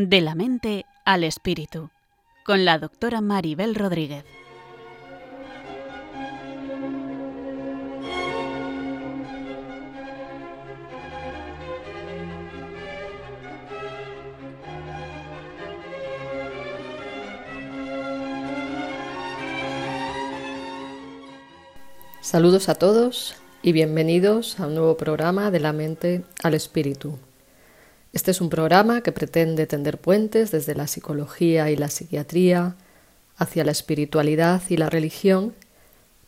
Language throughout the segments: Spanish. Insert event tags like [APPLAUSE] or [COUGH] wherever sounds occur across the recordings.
De la mente al espíritu, con la doctora Maribel Rodríguez. Saludos a todos y bienvenidos a un nuevo programa de la mente al espíritu. Este es un programa que pretende tender puentes desde la psicología y la psiquiatría hacia la espiritualidad y la religión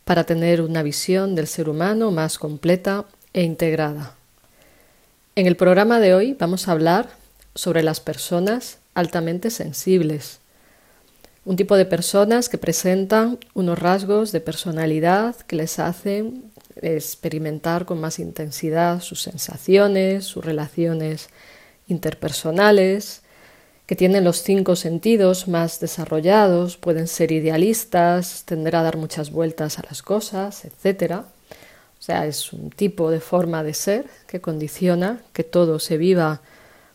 para tener una visión del ser humano más completa e integrada. En el programa de hoy vamos a hablar sobre las personas altamente sensibles, un tipo de personas que presentan unos rasgos de personalidad que les hacen experimentar con más intensidad sus sensaciones, sus relaciones interpersonales, que tienen los cinco sentidos más desarrollados, pueden ser idealistas, tender a dar muchas vueltas a las cosas, etc. O sea, es un tipo de forma de ser que condiciona que todo se viva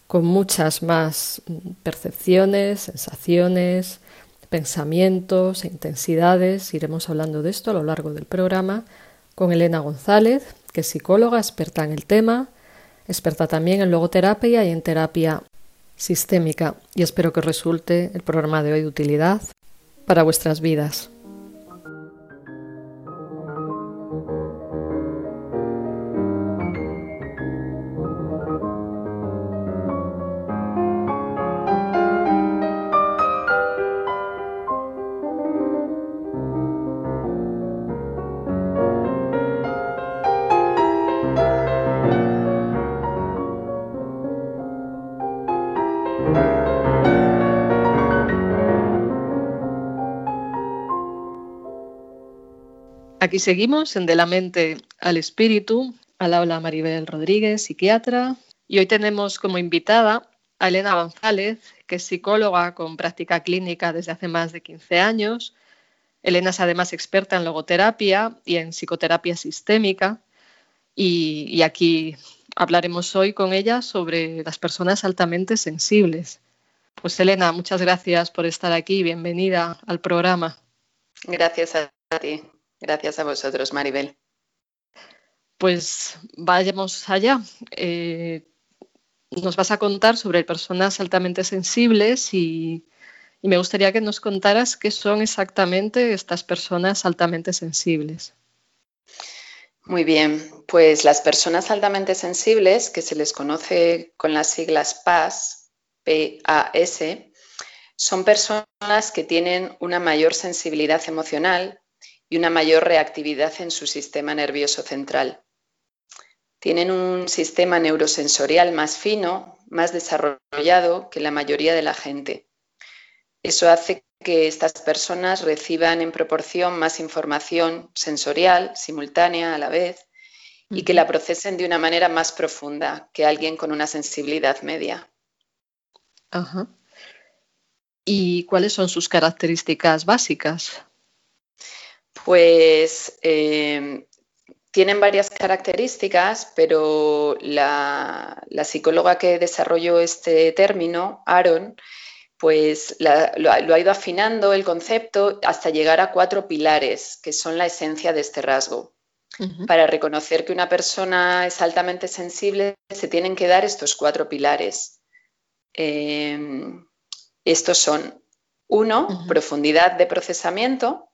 con muchas más percepciones, sensaciones, pensamientos e intensidades. Iremos hablando de esto a lo largo del programa con Elena González, que es psicóloga experta en el tema, experta también en logoterapia y en terapia sistémica y espero que resulte el programa de hoy de utilidad para vuestras vidas. Aquí seguimos en De la mente al espíritu. Al habla Maribel Rodríguez, psiquiatra. Y hoy tenemos como invitada a Elena González, que es psicóloga con práctica clínica desde hace más de 15 años. Elena es además experta en logoterapia y en psicoterapia sistémica. Y, y aquí hablaremos hoy con ella sobre las personas altamente sensibles. Pues Elena, muchas gracias por estar aquí. Bienvenida al programa. Gracias a ti. Gracias a vosotros, Maribel. Pues vayamos allá. Eh, nos vas a contar sobre personas altamente sensibles y, y me gustaría que nos contaras qué son exactamente estas personas altamente sensibles. Muy bien, pues las personas altamente sensibles, que se les conoce con las siglas PAS, PAS, son personas que tienen una mayor sensibilidad emocional y una mayor reactividad en su sistema nervioso central. Tienen un sistema neurosensorial más fino, más desarrollado que la mayoría de la gente. Eso hace que estas personas reciban en proporción más información sensorial, simultánea a la vez, y que la procesen de una manera más profunda que alguien con una sensibilidad media. Ajá. ¿Y cuáles son sus características básicas? Pues eh, tienen varias características, pero la, psicóloga que desarrolló este término, Aaron, pues lo, ha ido afinando el concepto hasta llegar a cuatro pilares, que son la esencia de este rasgo. Para reconocer que una persona es altamente sensible, se tienen que dar estos cuatro pilares. Eh, estos son, uno, profundidad de procesamiento,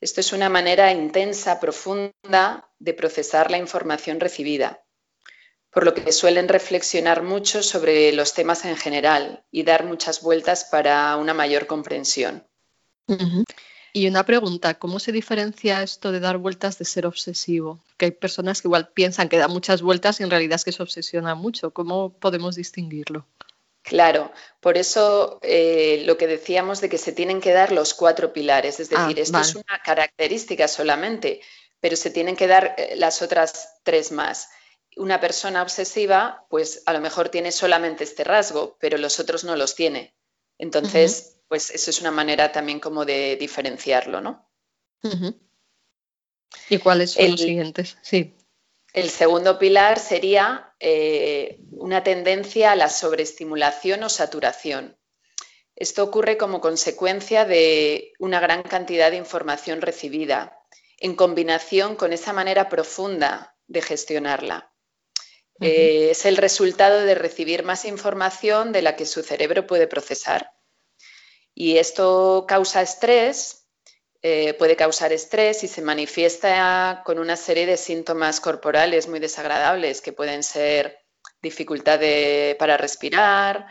esto es una manera intensa, profunda de procesar la información recibida, por lo que suelen reflexionar mucho sobre los temas en general y dar muchas vueltas para una mayor comprensión. Y una pregunta, ¿cómo se diferencia esto de dar vueltas de ser obsesivo? Que hay personas que igual piensan que da muchas vueltas y en realidad es que se obsesiona mucho. ¿Cómo podemos distinguirlo? Claro, por eso eh, lo que decíamos de que se tienen que dar los cuatro pilares, es decir, ah, esto es una característica solamente, pero se tienen que dar eh, las otras tres más. Una persona obsesiva, pues a lo mejor tiene solamente este rasgo, pero los otros no los tiene. Entonces, pues eso es una manera también como de diferenciarlo, ¿no? ¿Y cuáles son los siguientes? Sí. El segundo pilar sería eh, una tendencia a la sobreestimulación o saturación. Esto ocurre como consecuencia de una gran cantidad de información recibida, en combinación con esa manera profunda de gestionarla. Eh, es el resultado de recibir más información de la que su cerebro puede procesar. Y esto causa estrés, eh, puede causar estrés y se manifiesta con una serie de síntomas corporales muy desagradables que pueden ser dificultad para respirar,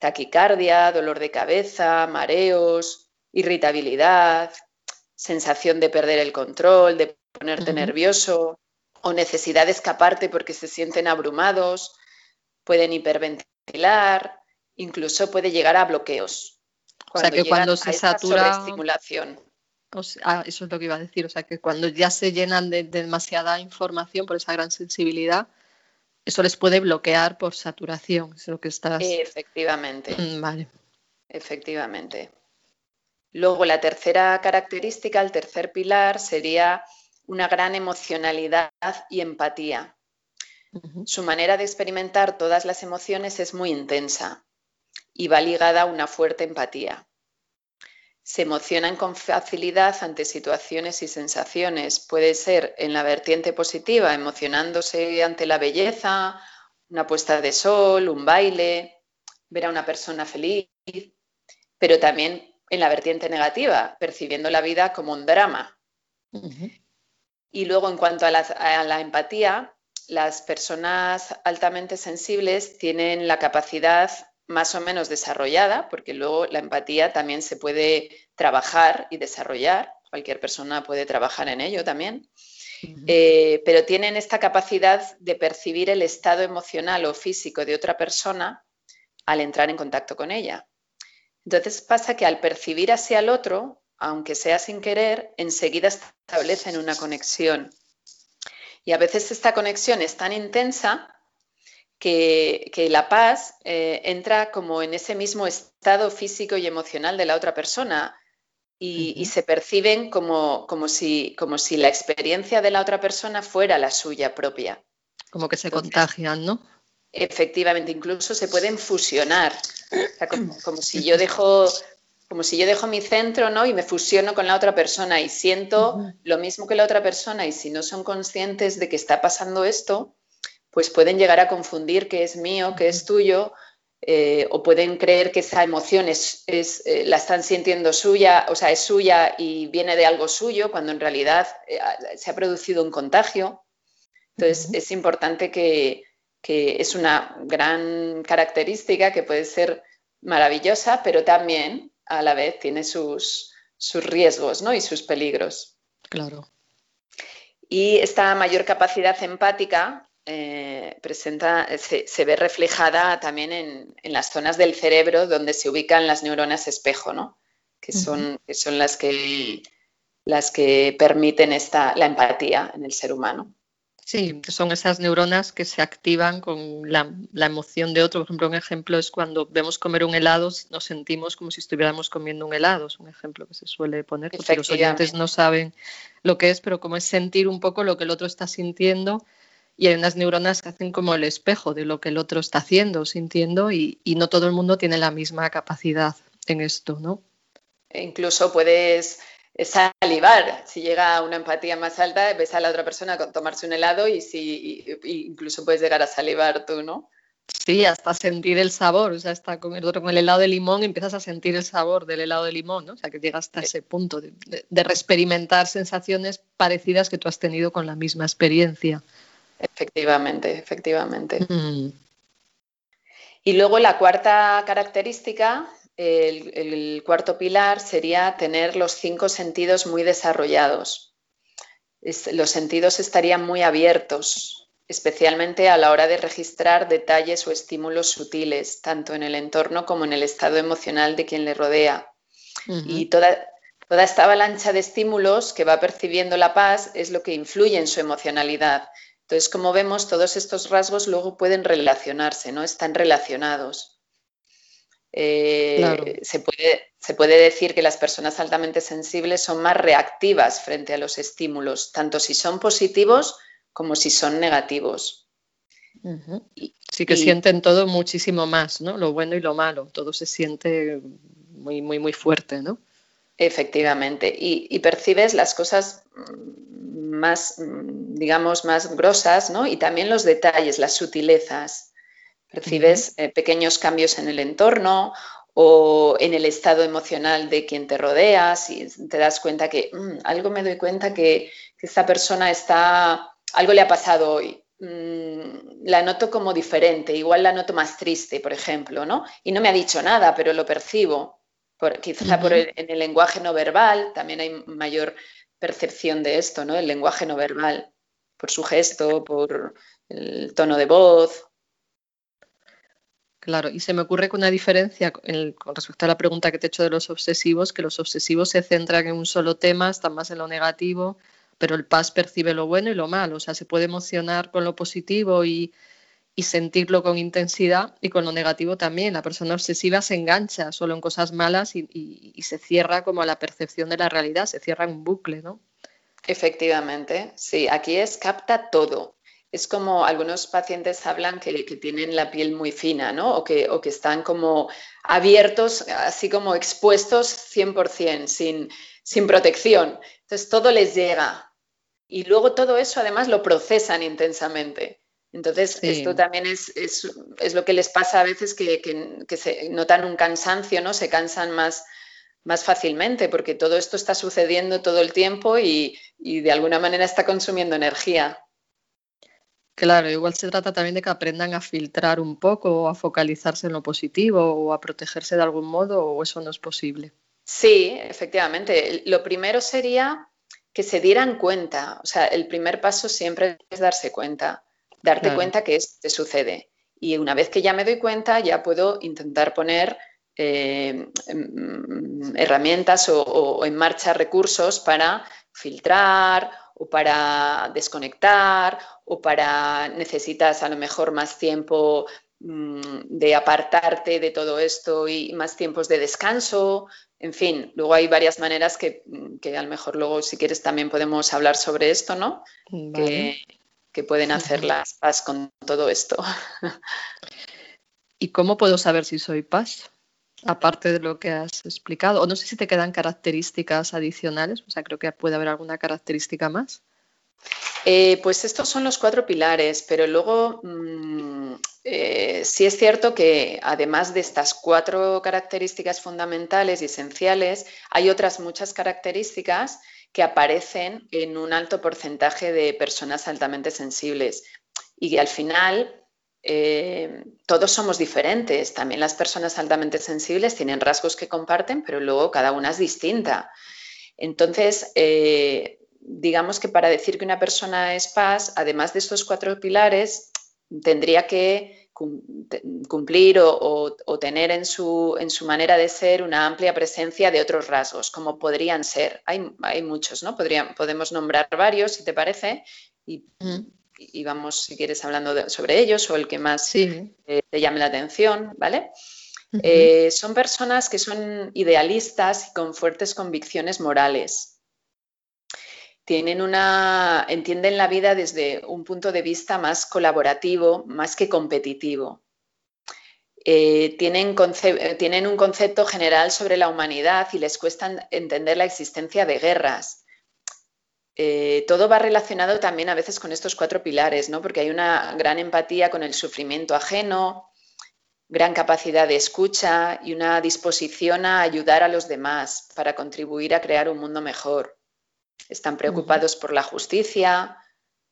taquicardia, dolor de cabeza, mareos, irritabilidad, sensación de perder el control, de ponerte nervioso o necesidad de escaparte porque se sienten abrumados, pueden hiperventilar, incluso puede llegar a bloqueos. o sea que cuando se satura estimulación. Ah, eso es lo que iba a decir, o sea que cuando ya se llenan de demasiada información por esa gran sensibilidad, eso les puede bloquear por saturación, es lo que estás. Efectivamente. Mm, vale. Efectivamente. Luego, la tercera característica, el tercer pilar, sería una gran emocionalidad y empatía. Su manera de experimentar todas las emociones es muy intensa y va ligada a una fuerte empatía. Se emocionan con facilidad ante situaciones y sensaciones. Puede ser en la vertiente positiva, emocionándose ante la belleza, una puesta de sol, un baile, ver a una persona feliz, pero también en la vertiente negativa, percibiendo la vida como un drama. Y luego, en cuanto a la, empatía, las personas altamente sensibles tienen la capacidad más o menos desarrollada, porque luego la empatía también se puede trabajar y desarrollar, cualquier persona puede trabajar en ello también, eh, pero tienen esta capacidad de percibir el estado emocional o físico de otra persona al entrar en contacto con ella. Entonces pasa que al percibir hacia el otro, aunque sea sin querer, enseguida establecen una conexión. Y a veces esta conexión es tan intensa que, la paz eh, entra como en ese mismo estado físico y emocional de la otra persona y, se perciben como, como, si, como si la experiencia de la otra persona fuera la suya propia. Como que se contagian, ¿no? Efectivamente, incluso se pueden fusionar. como, si yo dejo como si yo dejo mi centro ¿no? y me fusiono con la otra persona y siento lo mismo que la otra persona y si no son conscientes de que está pasando esto, pues pueden llegar a confundir que es mío, que es tuyo, eh, o pueden creer que esa emoción es, eh, la están sintiendo suya, o sea, es suya y viene de algo suyo, cuando en realidad eh, se ha producido un contagio. Entonces, es importante que, que, es una gran característica que puede ser maravillosa, pero también a la vez tiene sus, sus riesgos ¿no? y sus peligros. Claro. Y esta mayor capacidad empática eh, presenta, se, ve reflejada también en, las zonas del cerebro donde se ubican las neuronas espejo, ¿no? que, son, son las, que, las que permiten esta, la empatía en el ser humano. Sí, son esas neuronas que se activan con la, emoción de otro. Por ejemplo, un ejemplo es cuando vemos comer un helado, nos sentimos como si estuviéramos comiendo un helado. Es un ejemplo que se suele poner, porque los oyentes no saben lo que es, pero como es sentir un poco lo que el otro está sintiendo y hay unas neuronas que hacen como el espejo de lo que el otro está haciendo, sintiendo, y, no todo el mundo tiene la misma capacidad en esto, ¿no? E incluso puedes salivar, si llega a una empatía más alta, ves a la otra persona tomarse un helado y si incluso puedes llegar a salivar tú, ¿no? Sí, hasta sentir el sabor, o sea, está con el otro con el helado de limón empiezas a sentir el sabor del helado de limón, ¿no? O sea, que llega hasta ese punto de, de, de experimentar sensaciones parecidas que tú has tenido con la misma experiencia. Efectivamente, efectivamente. Mm. Y luego la cuarta característica, el, cuarto pilar, sería tener los cinco sentidos muy desarrollados. los sentidos estarían muy abiertos, especialmente a la hora de registrar detalles o estímulos sutiles, tanto en el entorno como en el estado emocional de quien le rodea. Y toda, toda esta avalancha de estímulos que va percibiendo la paz es lo que influye en su emocionalidad entonces, como vemos, todos estos rasgos luego pueden relacionarse, ¿no? Están relacionados. Eh, se, puede, se puede decir que las personas altamente sensibles son más reactivas frente a los estímulos, tanto si son positivos como si son negativos. sí que sienten todo muchísimo más, ¿no? Lo bueno y lo malo, todo se siente muy, muy, muy fuerte, ¿no? Efectivamente, y, percibes las cosas más, digamos, más grosas, ¿no? Y también los detalles, las sutilezas. Percibes eh, pequeños cambios en el entorno o en el estado emocional de quien te rodeas y te das cuenta que mm, algo me doy cuenta que, que, esta persona está, algo le ha pasado hoy. Mm, la noto como diferente, igual la noto más triste, por ejemplo, ¿no? Y no me ha dicho nada, pero lo percibo. Por, quizá por en el lenguaje no verbal también hay mayor percepción de esto, ¿no? El lenguaje no verbal, por su gesto, por el tono de voz. Claro, y se me ocurre que una diferencia con respecto a la pregunta que te he hecho de los obsesivos, que los obsesivos se centran en un solo tema, están más en lo negativo, pero el paz percibe lo bueno y lo malo, o sea, se puede emocionar con lo positivo y, sentirlo con intensidad y con lo negativo también. La persona obsesiva se engancha solo en cosas malas y, se cierra como a la percepción de la realidad, se cierra en un bucle, ¿no? Efectivamente, sí, aquí es capta todo. Es como algunos pacientes hablan que, tienen la piel muy fina, ¿no? O que, o que están como abiertos, así como expuestos 100%, sin, sin protección. Entonces todo les llega, y luego todo eso además lo procesan intensamente. Entonces, esto también es, es, lo que les pasa a veces que, que, se notan un cansancio, ¿no? Se cansan más, más fácilmente porque todo esto está sucediendo todo el tiempo y, y, de alguna manera está consumiendo energía. Claro, igual se trata también de que aprendan a filtrar un poco, o a focalizarse en lo positivo o a protegerse de algún modo, o eso no es posible. Sí, efectivamente. Lo primero sería que se dieran cuenta. O sea, el primer paso siempre es darse cuenta, darte cuenta que esto te sucede. Y una vez que ya me doy cuenta, ya puedo intentar poner eh, mm, herramientas o, en marcha recursos para filtrar o para desconectar o para necesitas a lo mejor más tiempo mm, de apartarte de todo esto y más tiempos de descanso, en fin, luego hay varias maneras que, a lo mejor luego, si quieres, también podemos hablar sobre esto, ¿no? Que, pueden hacer las paz con todo esto. ¿Y cómo puedo saber si soy paz? Aparte de lo que has explicado, o no sé si te quedan características adicionales, o sea, creo que puede haber alguna característica más. Eh, pues estos son los cuatro pilares, pero luego mm, eh, sí es cierto que además de estas cuatro características fundamentales y esenciales, hay otras muchas características que aparecen en un alto porcentaje de personas altamente sensibles y al final eh, todos somos diferentes. También las personas altamente sensibles tienen rasgos que comparten, pero luego cada una es distinta. Entonces, digamos que para decir que una persona es paz, además de estos cuatro pilares, tendría que cumplir o, tener en su, en su, manera de ser una amplia presencia de otros rasgos, como podrían ser. Hay, hay muchos, ¿no? podemos nombrar varios, si te parece, y, vamos, si quieres, hablando sobre ellos o el que más eh, te llame la atención, ¿vale? Eh, son personas que son idealistas y con fuertes convicciones morales tienen una, entienden la vida desde un punto de vista más colaborativo, más que competitivo. Eh, tienen, eh, tienen, un concepto general sobre la humanidad y les cuesta entender la existencia de guerras. Eh, todo va relacionado también a veces con estos cuatro pilares, ¿no? porque hay una gran empatía con el sufrimiento ajeno, gran capacidad de escucha y una disposición a ayudar a los demás para contribuir a crear un mundo mejor están preocupados por la justicia,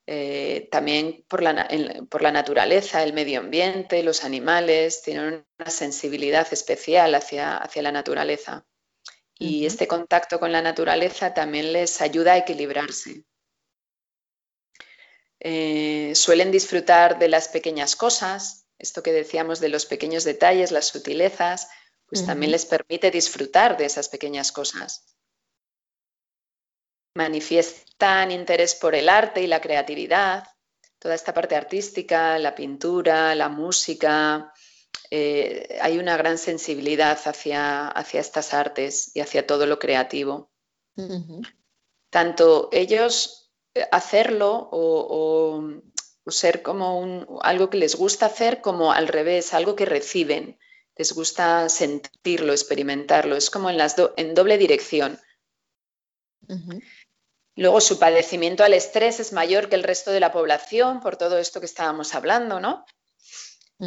eh, también por la, por la, naturaleza, el medio ambiente, los animales, tienen una sensibilidad especial hacia, hacia la naturaleza. Y este contacto con la naturaleza también les ayuda a equilibrarse. Eh, suelen disfrutar de las pequeñas cosas, esto que decíamos de los pequeños detalles, las sutilezas, pues también les permite disfrutar de esas pequeñas cosas manifiestan interés por el arte y la creatividad, toda esta parte artística, la pintura, la música. Eh, hay una gran sensibilidad hacia, hacia, estas artes y hacia todo lo creativo. Tanto ellos eh, hacerlo o, ser como algo que les gusta hacer como al revés, algo que reciben. Les gusta sentirlo, experimentarlo. Es como en, las en doble dirección. Luego su padecimiento al estrés es mayor que el resto de la población por todo esto que estábamos hablando, ¿no?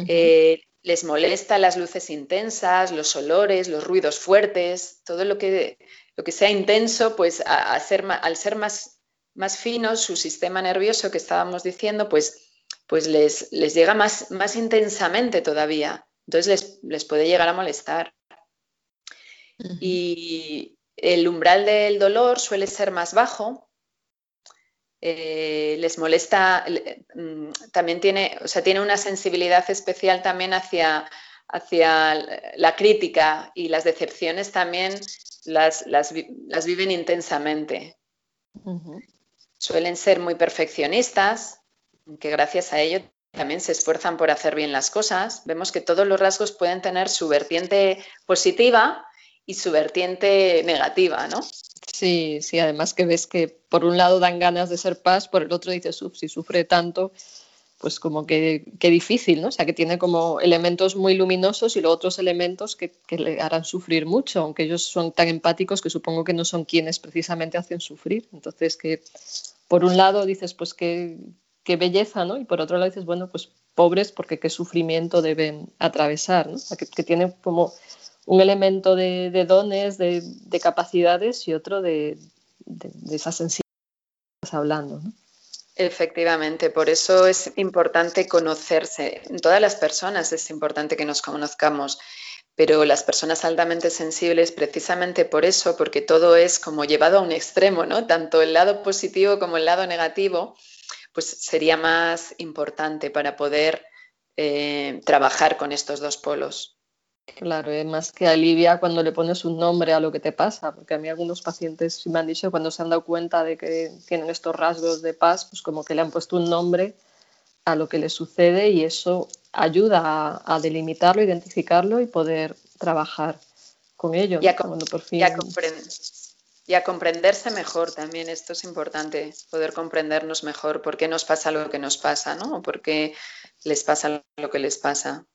Eh, les molesta las luces intensas, los olores, los ruidos fuertes, todo lo que, lo que sea intenso, pues al ser más, más fino su sistema nervioso que estábamos diciendo, pues, pues les, les llega más, más intensamente todavía. Entonces les, puede llegar a molestar. Y el umbral del dolor suele ser más bajo. Eh, les molesta, mm, también tiene, o sea, tiene una sensibilidad especial también hacia, hacia la crítica y las decepciones también las, las, viven intensamente. Suelen ser muy perfeccionistas, que gracias a ello también se esfuerzan por hacer bien las cosas. Vemos que todos los rasgos pueden tener su vertiente positiva y su vertiente negativa, ¿no? Sí, sí, además que ves que por un lado dan ganas de ser paz, por el otro dices, uff, si sufre tanto, pues como que, difícil, ¿no? O sea, que tiene como elementos muy luminosos y luego otros elementos que, que, le harán sufrir mucho, aunque ellos son tan empáticos que supongo que no son quienes precisamente hacen sufrir. Entonces, que por un lado dices, pues que qué belleza, ¿no? Y por otro lado dices, bueno, pues pobres porque qué sufrimiento deben atravesar, ¿no? que, que tienen como un elemento de, dones, de, capacidades y otro de, esa sensibilidad que estás hablando. Efectivamente, por eso es importante conocerse. En todas las personas es importante que nos conozcamos, pero las personas altamente sensibles, precisamente por eso, porque todo es como llevado a un extremo, ¿no? Tanto el lado positivo como el lado negativo, pues sería más importante para poder eh, trabajar con estos dos polos. Claro, es más que alivia cuando le pones un nombre a lo que te pasa, porque a mí algunos pacientes me han dicho cuando se han dado cuenta de que tienen estos rasgos de paz, pues como que le han puesto un nombre a lo que les sucede y eso ayuda a, delimitarlo, identificarlo y poder trabajar con ello. Ya, por fin y a comprenderse mejor también. Esto es importante, poder comprendernos mejor por qué nos pasa lo que nos pasa, ¿no? O por qué les pasa lo que les pasa.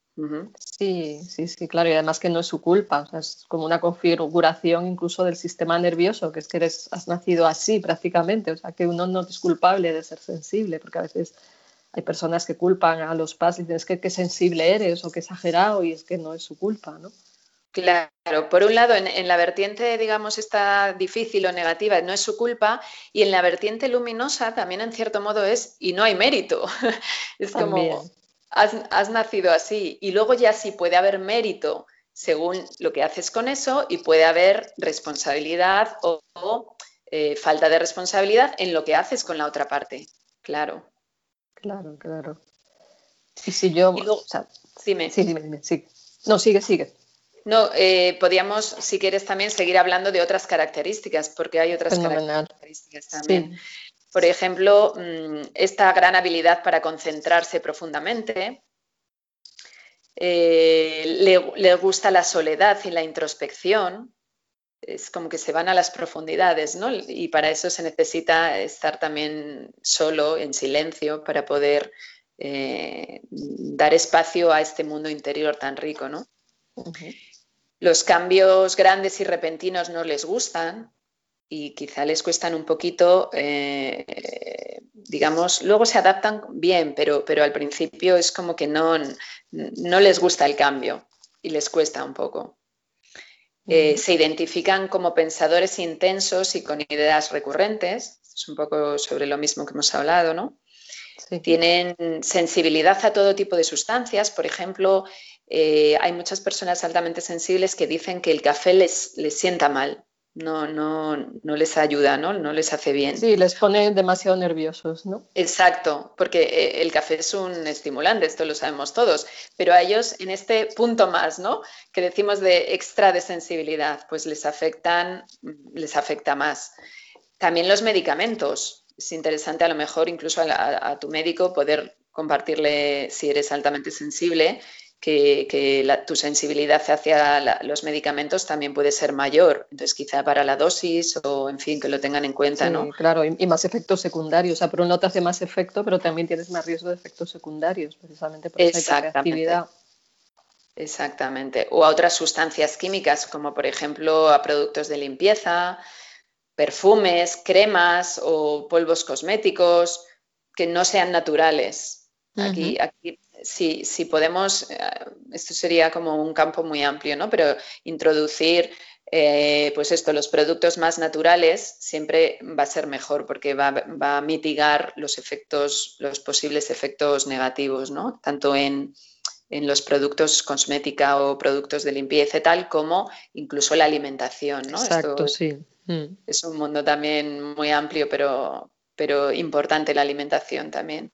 Sí, sí, sí, claro. Y además que no es su culpa. es como una configuración incluso del sistema nervioso, que es que eres, has nacido así prácticamente. O sea, que uno no es culpable de ser sensible, porque a veces hay personas que culpan a los padres y dicen es que qué sensible eres o qué exagerado y es que no es su culpa, ¿no? Claro, por un lado, en, la vertiente, digamos, está difícil o negativa, no es su culpa, y en la vertiente luminosa también, en cierto modo, es y no hay mérito. [LAUGHS] es como, has, nacido así, y luego ya sí puede haber mérito según lo que haces con eso, y puede haber responsabilidad o, eh, falta de responsabilidad en lo que haces con la otra parte. Claro. Claro, claro. Y si yo. dime. Sí, dime, dime. Sí. No, sigue, sigue. No, eh, podríamos, si quieres, también seguir hablando de otras características, porque hay otras características también. Por ejemplo, mm, esta gran habilidad para concentrarse profundamente. Eh, le, gusta la soledad y la introspección. Es como que se van a las profundidades, ¿no? Y para eso se necesita estar también solo, en silencio, para poder eh, dar espacio a este mundo interior tan rico, ¿no? Los cambios grandes y repentinos no les gustan y quizá les cuestan un poquito, eh, digamos, luego se adaptan bien, pero, pero al principio es como que no, no les gusta el cambio y les cuesta un poco. Eh, se identifican como pensadores intensos y con ideas recurrentes, es un poco sobre lo mismo que hemos hablado, ¿no? Tienen sensibilidad a todo tipo de sustancias, por ejemplo, eh, hay muchas personas altamente sensibles que dicen que el café les, les sienta mal, no, no, no, les ayuda, ¿no? no les hace bien. Sí, les pone demasiado nerviosos, ¿no? Exacto, porque eh, el café es un estimulante, esto lo sabemos todos, pero a ellos en este punto más, ¿no? Que decimos de extra de sensibilidad, pues les afectan, les afecta más. También los medicamentos. Es interesante a lo mejor incluso a tu médico poder compartirle si eres altamente sensible que, tu sensibilidad hacia los medicamentos también puede ser mayor. Entonces, quizá para la dosis o, en fin, que lo tengan en cuenta, ¿no? Claro, y, más efectos secundarios. O sea, por un lado te hace más efecto, pero también tienes más riesgo de efectos secundarios, precisamente por esa actividad. Exactamente. O a otras sustancias químicas, como por ejemplo a productos de limpieza, perfumes, cremas o polvos cosméticos que no sean naturales. Aquí, aquí si, podemos, eh, esto sería como un campo muy amplio, ¿no? Pero introducir, eh, pues esto, los productos más naturales siempre va a ser mejor porque va, a mitigar los efectos, los posibles efectos negativos, ¿no? Tanto en, los productos cosmética o productos de limpieza y tal, como incluso la alimentación, ¿no? Exacto, sí. Mm. Es un mundo también muy amplio, pero, pero importante la alimentación también.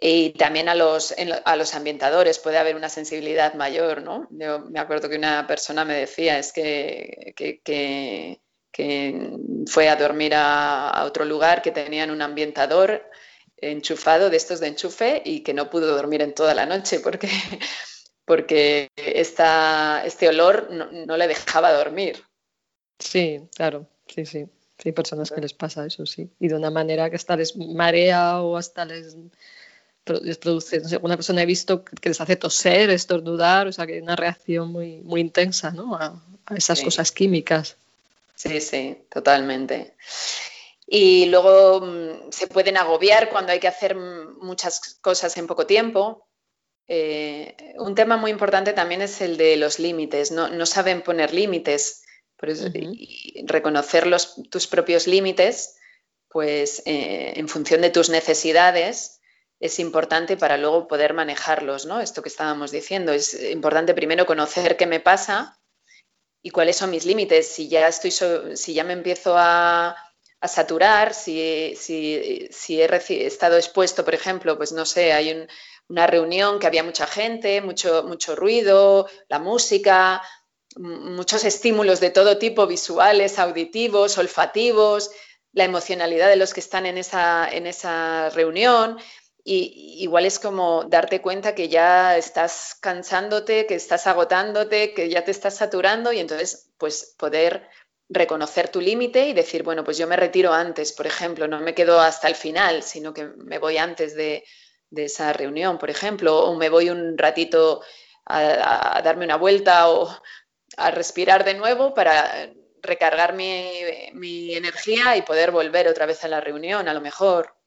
Y también a los, a los ambientadores puede haber una sensibilidad mayor, ¿no? Yo me acuerdo que una persona me decía, es que, que, fue a dormir a, otro lugar que tenían un ambientador enchufado de estos de enchufe y que no pudo dormir en toda la noche porque, [LAUGHS] porque esta, este olor no, no le dejaba dormir. Sí, claro, sí, sí. Sí, personas que les pasa eso, sí. Y de una manera que hasta les marea o hasta les les produce, no sé, una persona he visto que les hace toser, estornudar, o sea, que hay una reacción muy, muy intensa ¿no? a, esas cosas químicas. Sí, sí, totalmente. Y luego mm, se pueden agobiar cuando hay que hacer muchas cosas en poco tiempo. Eh, un tema muy importante también es el de los límites. No, no saben poner límites. Por y reconocer los, tus propios límites, pues eh, en función de tus necesidades, es importante para luego poder manejarlos, ¿no? Esto que estábamos diciendo, es importante primero conocer qué me pasa y cuáles son mis límites. Si ya estoy, si ya me empiezo a, saturar, si, si, he estado expuesto, por ejemplo, pues no sé, hay una reunión que había mucha gente, mucho, mucho ruido, la música, muchos estímulos de todo tipo, visuales, auditivos, olfativos, la emocionalidad de los que están en esa, en esa reunión y igual es como darte cuenta que ya estás cansándote, que estás agotándote, que ya te estás saturando y entonces pues poder reconocer tu límite y decir, bueno, pues yo me retiro antes, por ejemplo, no me quedo hasta el final, sino que me voy antes de, esa reunión, por ejemplo, o me voy un ratito a, darme una vuelta o a respirar de nuevo para recargar mi energía y poder volver otra vez a la reunión, a lo mejor.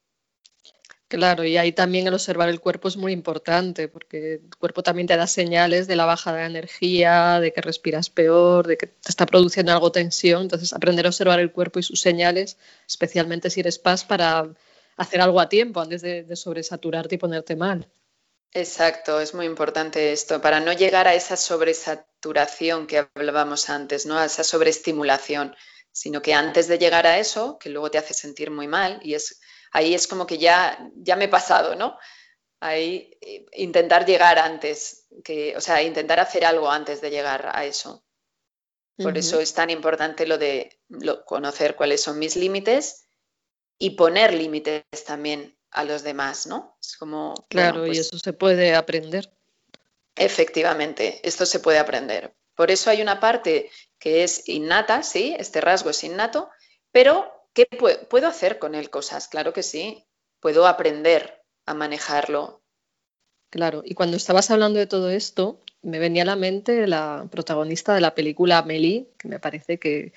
Claro, y ahí también el observar el cuerpo es muy importante, porque el cuerpo también te da señales de la baja de energía, de que respiras peor, de que te está produciendo algo tensión. Entonces, aprender a observar el cuerpo y sus señales, especialmente si eres paz, para hacer algo a tiempo antes de, sobresaturarte y ponerte mal. Exacto, es muy importante esto, para no llegar a esa sobresaturación que hablábamos antes, ¿no? A esa sobreestimulación, sino que antes de llegar a eso, que luego te hace sentir muy mal, y es ahí es como que ya, ya me he pasado, ¿no? Ahí eh, intentar llegar antes, que, o sea, intentar hacer algo antes de llegar a eso. Por eso es tan importante lo de conocer cuáles son mis límites y poner límites también a los demás, ¿no? Es como. Claro, y pues eso se puede aprender. Efectivamente, esto se puede aprender. Por eso hay una parte que es innata, sí, este rasgo es innato, pero ¿Qué puedo hacer con él cosas? Claro que sí. Puedo aprender a manejarlo. Claro, y cuando estabas hablando de todo esto, me venía a la mente la protagonista de la película Amélie, que me parece que,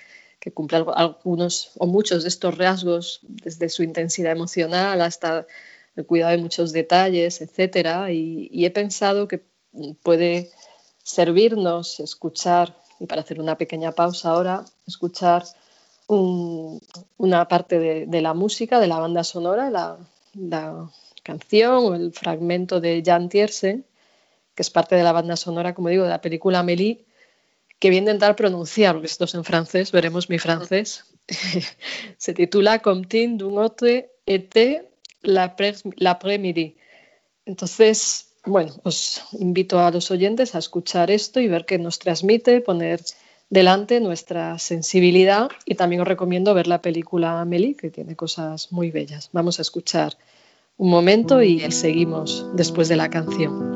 cumple algunos o muchos de estos rasgos, desde su intensidad emocional hasta el cuidado de muchos detalles, etc. y he pensado que puede servirnos escuchar, y para hacer una pequeña pausa ahora, escuchar una parte de, la música, de la banda sonora, la, canción o el fragmento de Jan Tiersen, que es parte de la banda sonora, como digo, de la película Amélie, que voy a intentar pronunciar, porque esto es en francés, veremos mi francés. [LAUGHS] Se titula Comptine d'un autre été l'après-midi. Entonces, bueno, os invito a los oyentes a escuchar esto y ver qué nos transmite, poner delante nuestra sensibilidad y también os recomiendo ver la película Amélie, que tiene cosas muy bellas. Vamos a escuchar un momento y seguimos después de la canción.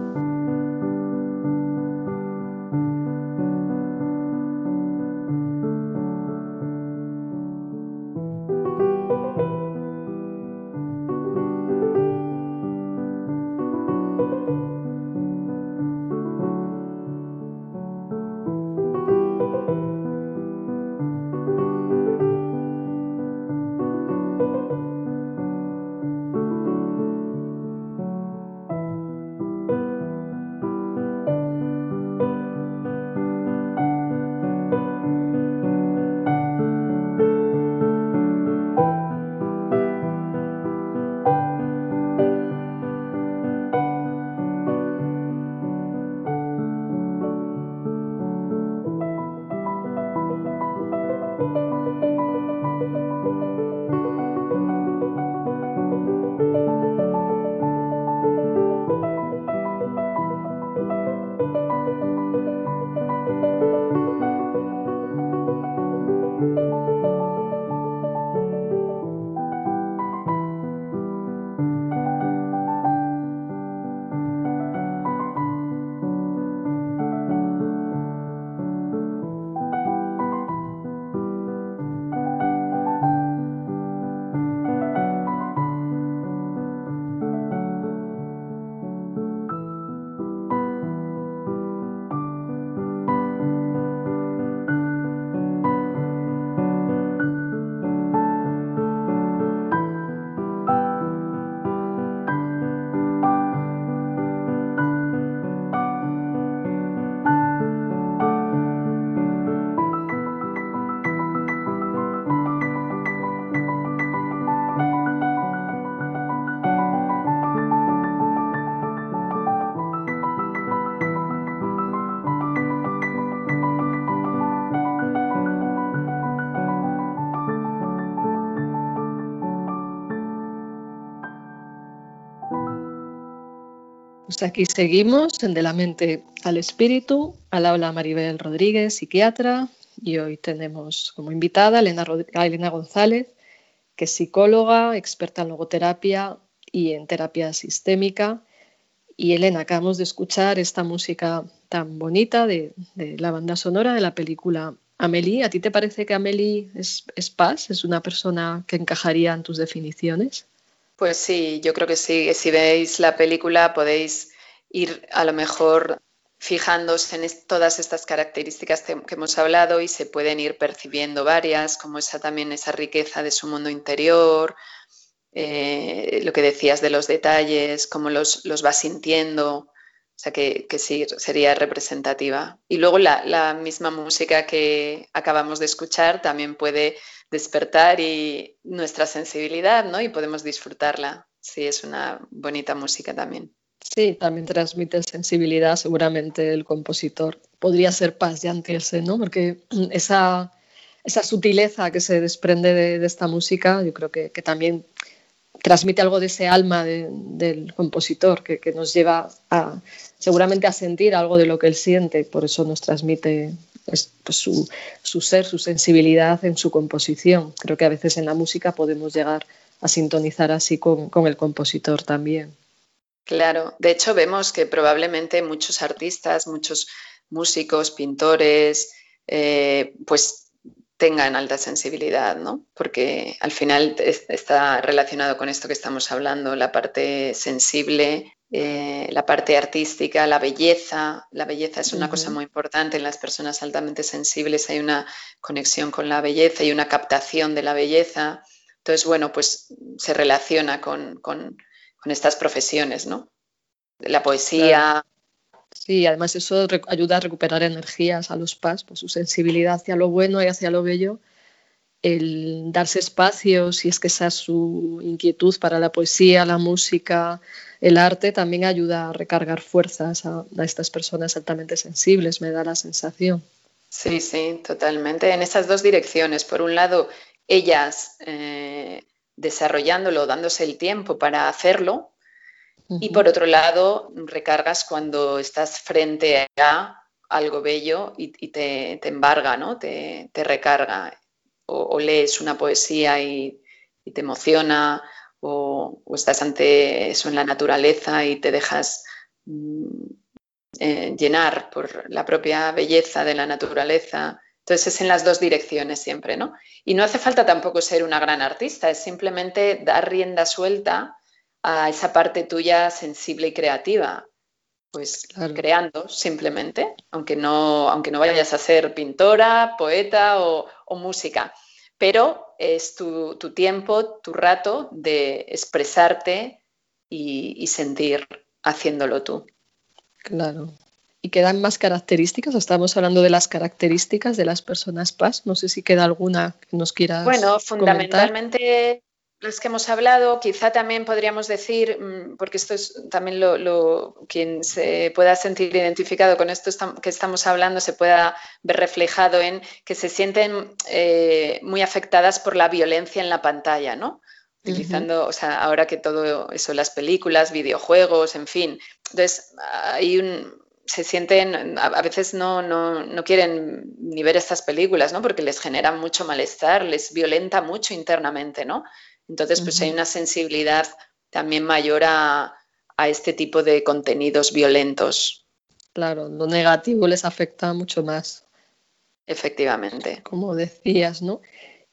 Pues aquí seguimos en De la mente al espíritu. Al habla Maribel Rodríguez, psiquiatra, y hoy tenemos como invitada a Elena, González, que es psicóloga, experta en logoterapia y en terapia sistémica. Y Elena, acabamos de escuchar esta música tan bonita de, la banda sonora de la película Amélie. ¿A ti te parece que Amélie es, es paz? ¿Es una persona que encajaría en tus definiciones? Pues sí, yo creo que sí. Si veis la película podéis ir a lo mejor fijándose en todas estas características que hemos hablado y se pueden ir percibiendo varias, como esa también esa riqueza de su mundo interior, eh, lo que decías de los detalles, cómo los, los va sintiendo, o sea que, sí, sería representativa. Y luego la, la misma música que acabamos de escuchar también puede despertar y nuestra sensibilidad, ¿no? Y podemos disfrutarla. Sí, es una bonita música también. Sí, también transmite sensibilidad, seguramente el compositor. Podría ser Paz Yantiese, ¿no? Porque [CLEARS THROAT] esa, esa sutileza que se desprende de, esta música, yo creo que, también transmite algo de ese alma del compositor, que, que, nos lleva a, seguramente a sentir algo de lo que él siente, por eso nos transmite pues, su, ser, su sensibilidad en su composición. Creo que a veces en la música podemos llegar a sintonizar así con, el compositor también. Claro, de hecho vemos que probablemente muchos artistas, muchos músicos, pintores, eh, pues tengan alta sensibilidad, ¿no? Porque al final está relacionado con esto que estamos hablando, la parte sensible eh, la parte artística, la belleza. La belleza es una cosa muy importante en las personas altamente sensibles. Hay una conexión con la belleza y una captación de la belleza. Entonces, bueno, pues se relaciona con, estas profesiones, ¿no? La poesía. Sí, además eso ayuda a recuperar energías a los pas, pues su sensibilidad hacia lo bueno y hacia lo bello el darse espacio, si es que esa es su inquietud para la poesía, la música, el arte, también ayuda a recargar fuerzas a, estas personas altamente sensibles, me da la sensación. Sí, sí, totalmente. En esas dos direcciones. Por un lado, ellas eh, desarrollándolo, dándose el tiempo para hacerlo. Y por otro lado, recargas cuando estás frente a algo bello y, te, embarga, ¿no? te, te recarga o, lees una poesía y, te emociona, o, estás ante eso en la naturaleza y te dejas mm, eh, llenar por la propia belleza de la naturaleza. Entonces es en las dos direcciones siempre, ¿no? Y no hace falta tampoco ser una gran artista, es simplemente dar rienda suelta a esa parte tuya sensible y creativa. Pues creando simplemente, aunque no, aunque no vayas a ser pintora, poeta o, o música, pero es tu, tiempo, tu rato de expresarte y, sentir haciéndolo tú. Claro. ¿Y quedan más características? Estamos hablando de las características de las personas PAS. No sé si queda alguna que nos quieras. Bueno, fundamentalmente los que hemos hablado, quizá también podríamos decir, mm, porque esto es también lo, quien se pueda sentir identificado con esto que estamos hablando, se pueda ver reflejado en que se sienten eh, muy afectadas por la violencia en la pantalla, ¿no? Utilizando, o sea, ahora que todo eso, las películas, videojuegos, en fin. Entonces, hay un, se sienten, a veces no, no, no, quieren ni ver estas películas, ¿no? Porque les genera mucho malestar, les violenta mucho internamente, ¿no? Entonces, pues hay una sensibilidad también mayor a, este tipo de contenidos violentos. Claro, lo negativo les afecta mucho más. Efectivamente. Como decías, ¿no?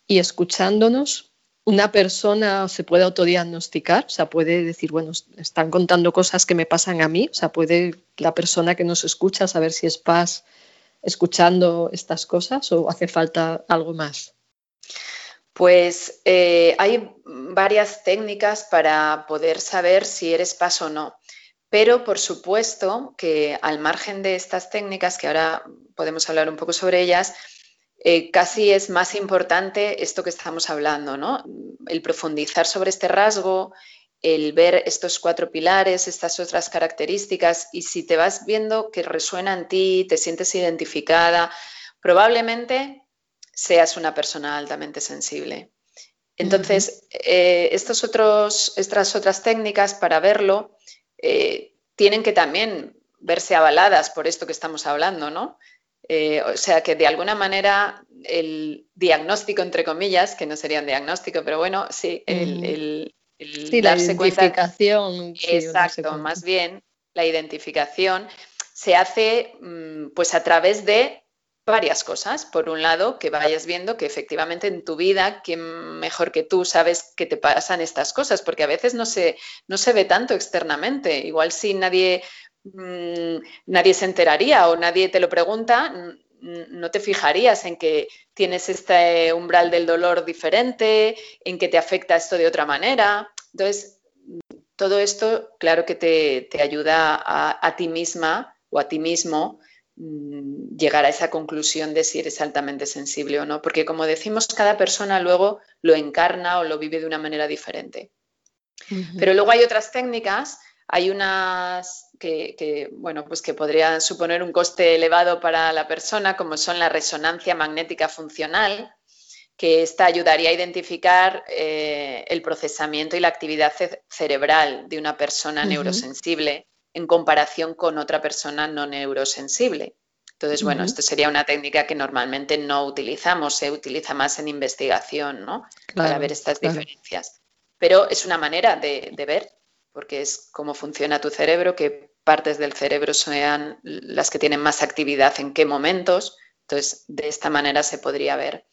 Y escuchándonos, una persona se puede autodiagnosticar, o sea, puede decir, bueno, están contando cosas que me pasan a mí, o sea, puede la persona que nos escucha saber si es paz escuchando estas cosas o hace falta algo más. Pues eh, hay varias técnicas para poder saber si eres paz o no. Pero por supuesto que al margen de estas técnicas, que ahora podemos hablar un poco sobre ellas, eh, casi es más importante esto que estamos hablando, ¿no? El profundizar sobre este rasgo, el ver estos cuatro pilares, estas otras características, y si te vas viendo que resuena en ti, te sientes identificada, probablemente seas una persona altamente sensible. Entonces, eh, estos otros, estas otras técnicas para verlo, eh, tienen que también verse avaladas por esto que estamos hablando, ¿no? Eh, o sea que de alguna manera el diagnóstico, entre comillas, que no sería un diagnóstico, pero bueno, sí, el, la identificación. exacto, más bien la identificación se hace mm, pues a través de varias cosas. Por un lado, que vayas viendo que efectivamente en tu vida, quién mejor que tú sabes que te pasan estas cosas, porque a veces no se, no se ve tanto externamente. Igual si nadie Mm, nadie se enteraría o nadie te lo pregunta, no te fijarías en que tienes este umbral del dolor diferente, en que te afecta esto de otra manera. Entonces, todo esto, claro que te, ayuda a, a, ti misma o a ti mismo mm, llegar a esa conclusión de si eres altamente sensible o no, porque como decimos, cada persona luego lo encarna o lo vive de una manera diferente. Pero luego hay otras técnicas hay unas que, bueno, pues que podrían suponer un coste elevado para la persona, como son la resonancia magnética funcional, que esta ayudaría a identificar eh, el procesamiento y la actividad cerebral de una persona neurosensible en comparación con otra persona no neurosensible. Entonces, bueno, esto sería una técnica que normalmente no utilizamos, se utiliza más en investigación, ¿no? Para ver estas diferencias. Pero es una manera de ver porque es cómo funciona tu cerebro, qué partes del cerebro sean las que tienen más actividad en qué momentos. Entonces, de esta manera se podría ver.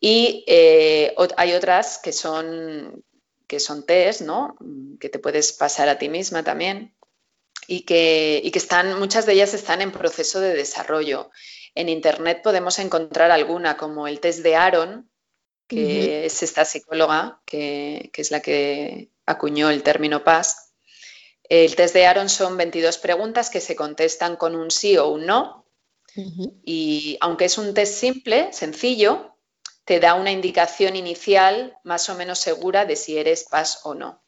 Y eh, hay otras que son, que son test, ¿no? Que te puedes pasar a ti misma también. Y que, y que están, muchas de ellas están en proceso de desarrollo. En Internet podemos encontrar alguna, como el test de Aaron, que es esta psicóloga, que, que, es la que acuñó el término PAS. El test de Aaron son 22 preguntas que se contestan con un sí o un no. Y aunque es un test simple, sencillo, te da una indicación inicial más o menos segura de si eres PAS o no.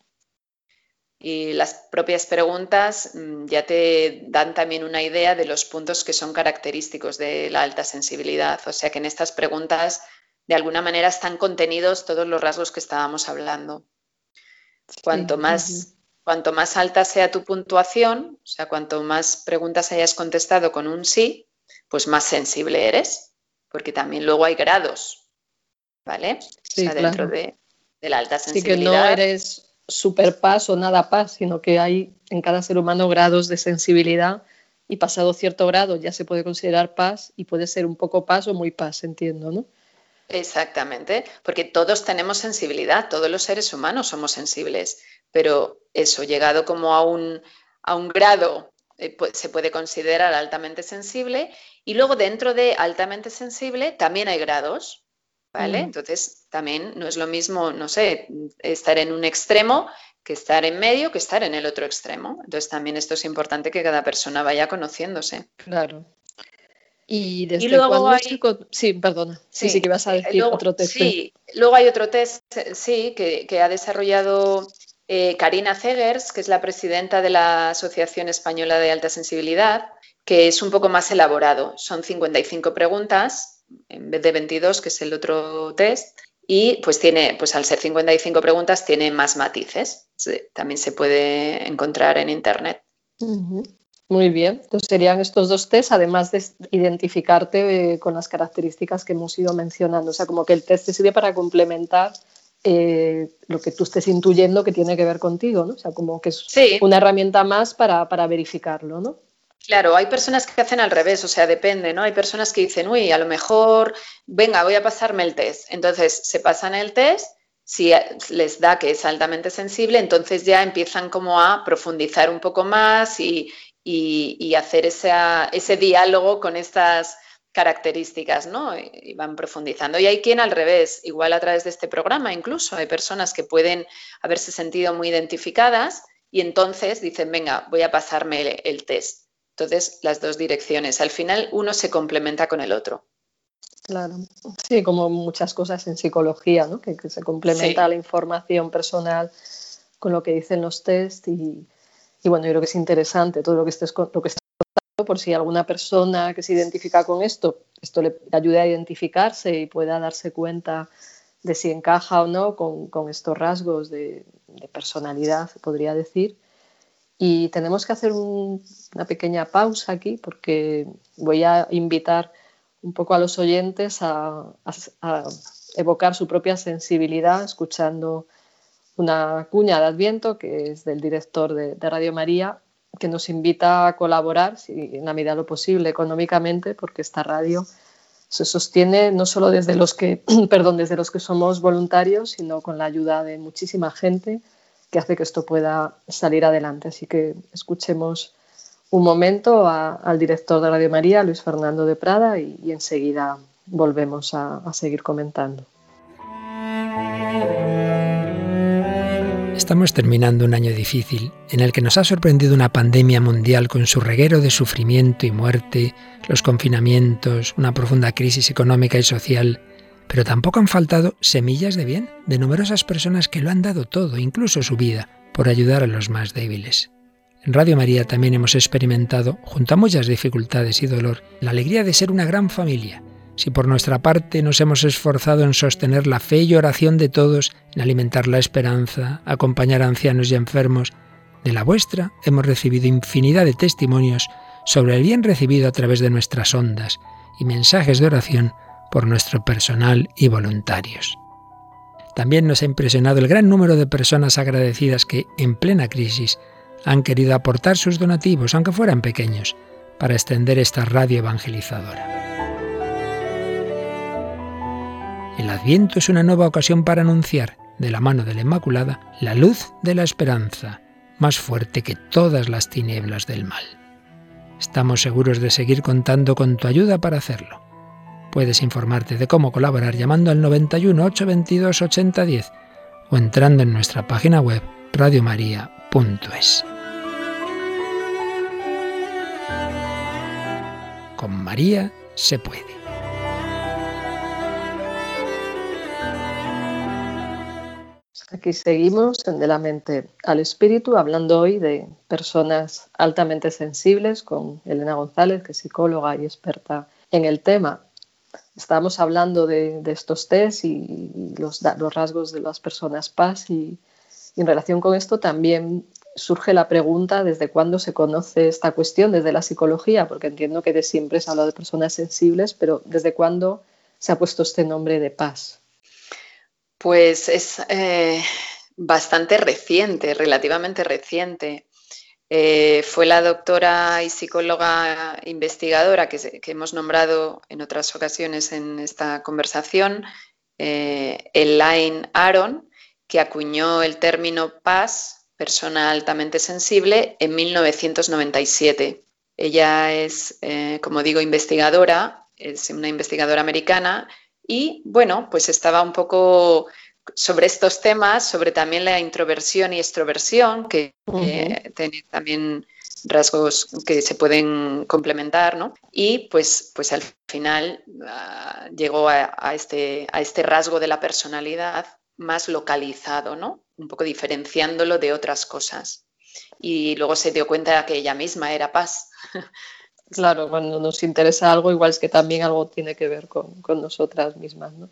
Y las propias preguntas mm, ya te dan también una idea de los puntos que son característicos de la alta sensibilidad. O sea que en estas preguntas, de alguna manera, están contenidos todos los rasgos que estábamos hablando. Cuanto más, cuanto más alta sea tu puntuación, o sea, cuanto más preguntas hayas contestado con un sí, pues más sensible eres, porque también luego hay grados, ¿vale? Sí, o sea, dentro de, la alta sensibilidad. Sí, que no eres super paz o nada paz, sino que hay en cada ser humano grados de sensibilidad y pasado cierto grado ya se puede considerar paz y puede ser un poco paz o muy paz, entiendo, ¿no? Exactamente, porque todos tenemos sensibilidad, todos los seres humanos somos sensibles, pero eso, llegado como a un, a un grado, eh, se puede considerar altamente sensible y luego dentro de altamente sensible también hay grados, ¿vale? Entonces también no es lo mismo, no sé, estar en un extremo que estar en medio que estar en el otro extremo. Entonces también esto es importante que cada persona vaya conociéndose. Claro. Y desde luego Sí, perdona. Sí, sí, que vas a decir luego, otro test. Sí, luego hay otro test, sí, que, ha desarrollado eh, Karina Zegers, que es la presidenta de la Asociación Española de Alta Sensibilidad, que es un poco más elaborado. Son 55 preguntas en vez de 22, que es el otro test. Y pues tiene, pues al ser 55 preguntas, tiene más matices. también se puede encontrar en internet. Muy bien, entonces serían estos dos test, además de identificarte eh, con las características que hemos ido mencionando. O sea, como que el test te sirve para complementar eh, lo que tú estés intuyendo que tiene que ver contigo, ¿no? O sea, como que es una herramienta más para, para, verificarlo, ¿no? Claro, hay personas que hacen al revés, o sea, depende, ¿no? Hay personas que dicen, uy, a lo mejor, venga, voy a pasarme el test. Entonces, se pasan el test si les da que es altamente sensible, entonces ya empiezan como a profundizar un poco más y, y, hacer ese diálogo con estas características, ¿no? Y van profundizando. Y hay quien al revés, igual a través de este programa incluso, hay personas que pueden haberse sentido muy identificadas y entonces dicen, venga, voy a pasarme el, test. Entonces, las dos direcciones. Al final, uno se complementa con el otro. Claro, sí, como muchas cosas en psicología, ¿no? que, se complementa la información personal con lo que dicen los test y, y bueno, yo creo que es interesante todo lo que estés, lo que estás contando por si alguna persona que se identifica con esto, esto le ayude a identificarse y pueda darse cuenta de si encaja o no con, con estos rasgos de, de, personalidad, podría decir. Y tenemos que hacer una pequeña pausa aquí porque voy a invitar un poco a los oyentes a, evocar su propia sensibilidad escuchando una cuña de Adviento que es del director de, Radio María que nos invita a colaborar, si, en la medida de lo posible, económicamente, porque esta radio se sostiene no solo desde los que, [CLEARS THROAT] perdón, desde los que somos voluntarios, sino con la ayuda de muchísima gente que hace que esto pueda salir adelante. Así que escuchemos un momento al director de Radio María, Luis Fernando de Prada, y, enseguida volvemos a seguir comentando. Estamos terminando un año difícil en el que nos ha sorprendido una pandemia mundial con su reguero de sufrimiento y muerte, los confinamientos, una profunda crisis económica y social, pero tampoco han faltado semillas de bien de numerosas personas que lo han dado todo, incluso su vida, por ayudar a los más débiles. En Radio María también hemos experimentado, junto a muchas dificultades y dolor, la alegría de ser una gran familia. Si por nuestra parte nos hemos esforzado en sostener la fe y oración de todos, en alimentar la esperanza, acompañar a ancianos y enfermos, de la vuestra hemos recibido infinidad de testimonios sobre el bien recibido a través de nuestras ondas y mensajes de oración por nuestro personal y voluntarios. También nos ha impresionado el gran número de personas agradecidas que, en plena crisis, han querido aportar sus donativos, aunque fueran pequeños, para extender esta radio evangelizadora. El Adviento es una nueva ocasión para anunciar, de la mano de la Inmaculada, la luz de la esperanza, más fuerte que todas las tinieblas del mal. Estamos seguros de seguir contando con tu ayuda para hacerlo. Puedes informarte de cómo colaborar llamando al 91 822 8010 o entrando en nuestra página web radiomaria.es. Con María se puede. Aquí seguimos en De la mente al espíritu, hablando hoy de personas altamente sensibles con Elena González, que es psicóloga y experta en el tema. Estábamos hablando de, estos test y los, rasgos de las personas PAS y, en relación con esto también surge la pregunta desde cuándo se conoce esta cuestión desde la psicología, porque entiendo que de siempre se habla de personas sensibles, pero desde cuándo se ha puesto este nombre de PAS. Pues es eh, bastante reciente, relativamente reciente. Eh, fue la doctora y psicóloga investigadora que, hemos nombrado en otras ocasiones en esta conversación, eh, Elaine Aron, que acuñó el término PAS, persona altamente sensible, en 1997. Ella es, eh, como digo, investigadora, es una investigadora americana y, bueno, pues estaba un poco sobre estos temas, sobre también la introversión y extroversión, que uh también rasgos que se pueden complementar, ¿no? Y pues, pues al final ah, llegó a, este, a este rasgo de la personalidad más localizado, ¿no? Un poco diferenciándolo de otras cosas. Y luego se dio cuenta que ella misma era paz. Claro, cuando nos interesa algo, igual es que también algo tiene que ver con, con nosotras mismas, ¿no?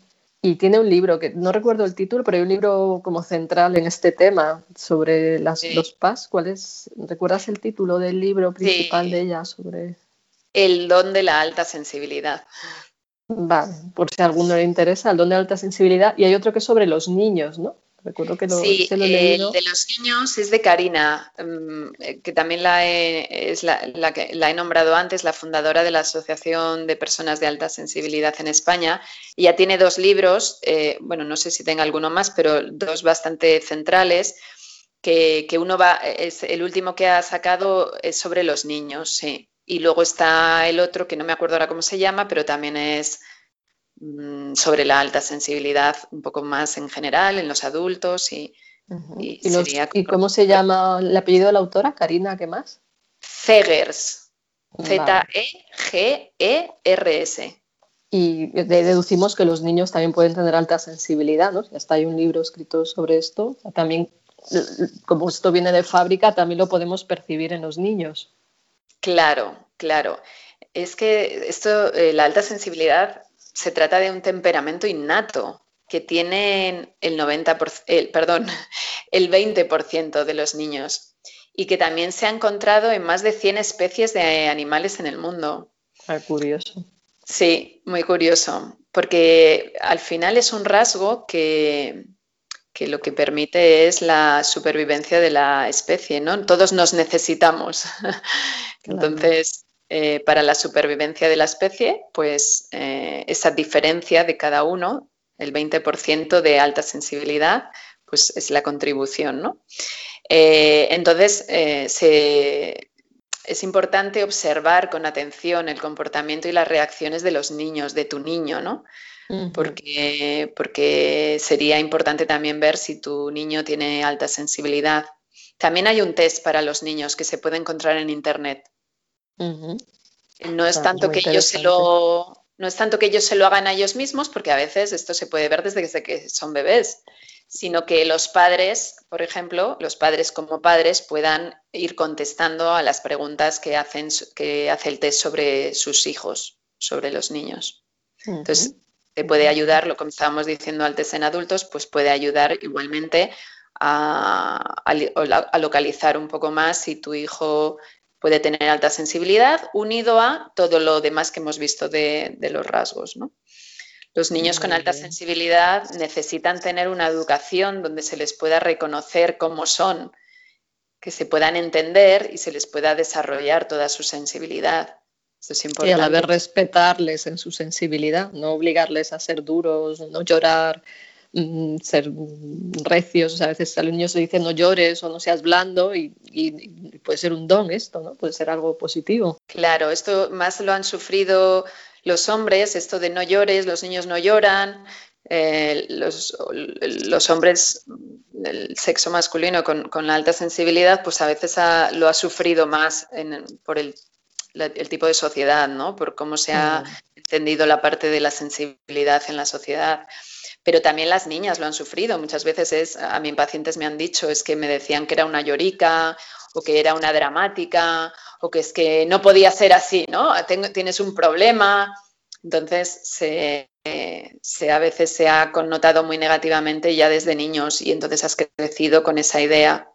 Y tiene un libro que no recuerdo el título, pero hay un libro como central en este tema sobre las, los PAS. ¿Cuál es? ¿Recuerdas el título del libro principal de ella sobre? El don de la alta sensibilidad. Vale, por si a alguno le interesa, el don de la alta sensibilidad. Y hay otro que es sobre los niños, ¿no? Recuerdo que lo, sí, el de los niños es de Karina, mm, eh, que también la he, es la, que la he nombrado antes, la fundadora de la Asociación de Personas de Alta Sensibilidad en España. ya tiene dos libros, eh, bueno, no sé si tenga alguno más, pero dos bastante centrales. Que, que, uno va, es el último que ha sacado es sobre los niños, sí. Y luego está el otro, que no me acuerdo ahora cómo se llama, pero también es sobre la alta sensibilidad un poco más en general en los adultos y, y, cómo se llama el apellido de la autora? Karina, ¿qué más? Zegers. Z-E-G-E-R-S. Y deducimos que los niños también pueden tener alta sensibilidad, ¿no? Hasta hay un libro escrito sobre esto. También, como esto viene de fábrica, también lo podemos percibir en los niños. Claro, claro. Es que esto, eh, la alta sensibilidad se trata de un temperamento innato que tienen el 90%, perdón, [LAUGHS] el 20% de los niños. y que también se ha encontrado en más de 100 especies de animales en el mundo. Ah, curioso. Sí, muy curioso, porque al final es un rasgo que, que lo que permite es la supervivencia de la especie, ¿no? Todos nos necesitamos. [LAUGHS] Entonces, eh, para la supervivencia de la especie, pues eh, esa diferencia de cada uno, el 20% de alta sensibilidad, pues es la contribución, ¿no? Eh, entonces, es importante observar con atención el comportamiento y las reacciones de los niños, de tu niño, ¿no? porque, porque sería importante también ver si tu niño tiene alta sensibilidad. También hay un test para los niños que se puede encontrar en Internet. No es tanto que ellos se lo no es tanto que ellos se lo hagan a ellos mismos, porque a veces esto se puede ver desde que son bebés, sino que los padres, por ejemplo, los padres como padres puedan ir contestando a las preguntas que, hacen, que hace el test sobre sus hijos, sobre los niños. Entonces, te puede ayudar, lo que estábamos diciendo antes en adultos, pues puede ayudar igualmente a, localizar un poco más si tu hijo puede tener alta sensibilidad, unido a todo lo demás que hemos visto de, los rasgos. Los niños con alta sensibilidad necesitan tener una educación donde se les pueda reconocer cómo son, que se puedan entender y se les pueda desarrollar toda su sensibilidad. Y a la vez respetarles en su sensibilidad, no obligarles a ser duros, no llorar, Mm, ser recios, a veces a los niños se dice no llores o no seas blando y, puede ser un don esto, ¿no? Puede ser algo positivo. Claro, esto más lo han sufrido los hombres, esto de no llores, los niños no lloran, eh, los, los, hombres, el sexo masculino con, con, la alta sensibilidad, pues a veces lo ha sufrido más por el, el, tipo de sociedad, ¿no? Por cómo se ha mm. entendido la parte de la sensibilidad en la sociedad pero también las niñas lo han sufrido. Muchas veces es, a mis pacientes me han dicho, es que me decían que era una llorica o que era una dramática o que es que no podía ser así, ¿no? tienes un problema. Entonces, se, a veces se ha connotado muy negativamente ya desde niños y entonces has crecido con esa idea.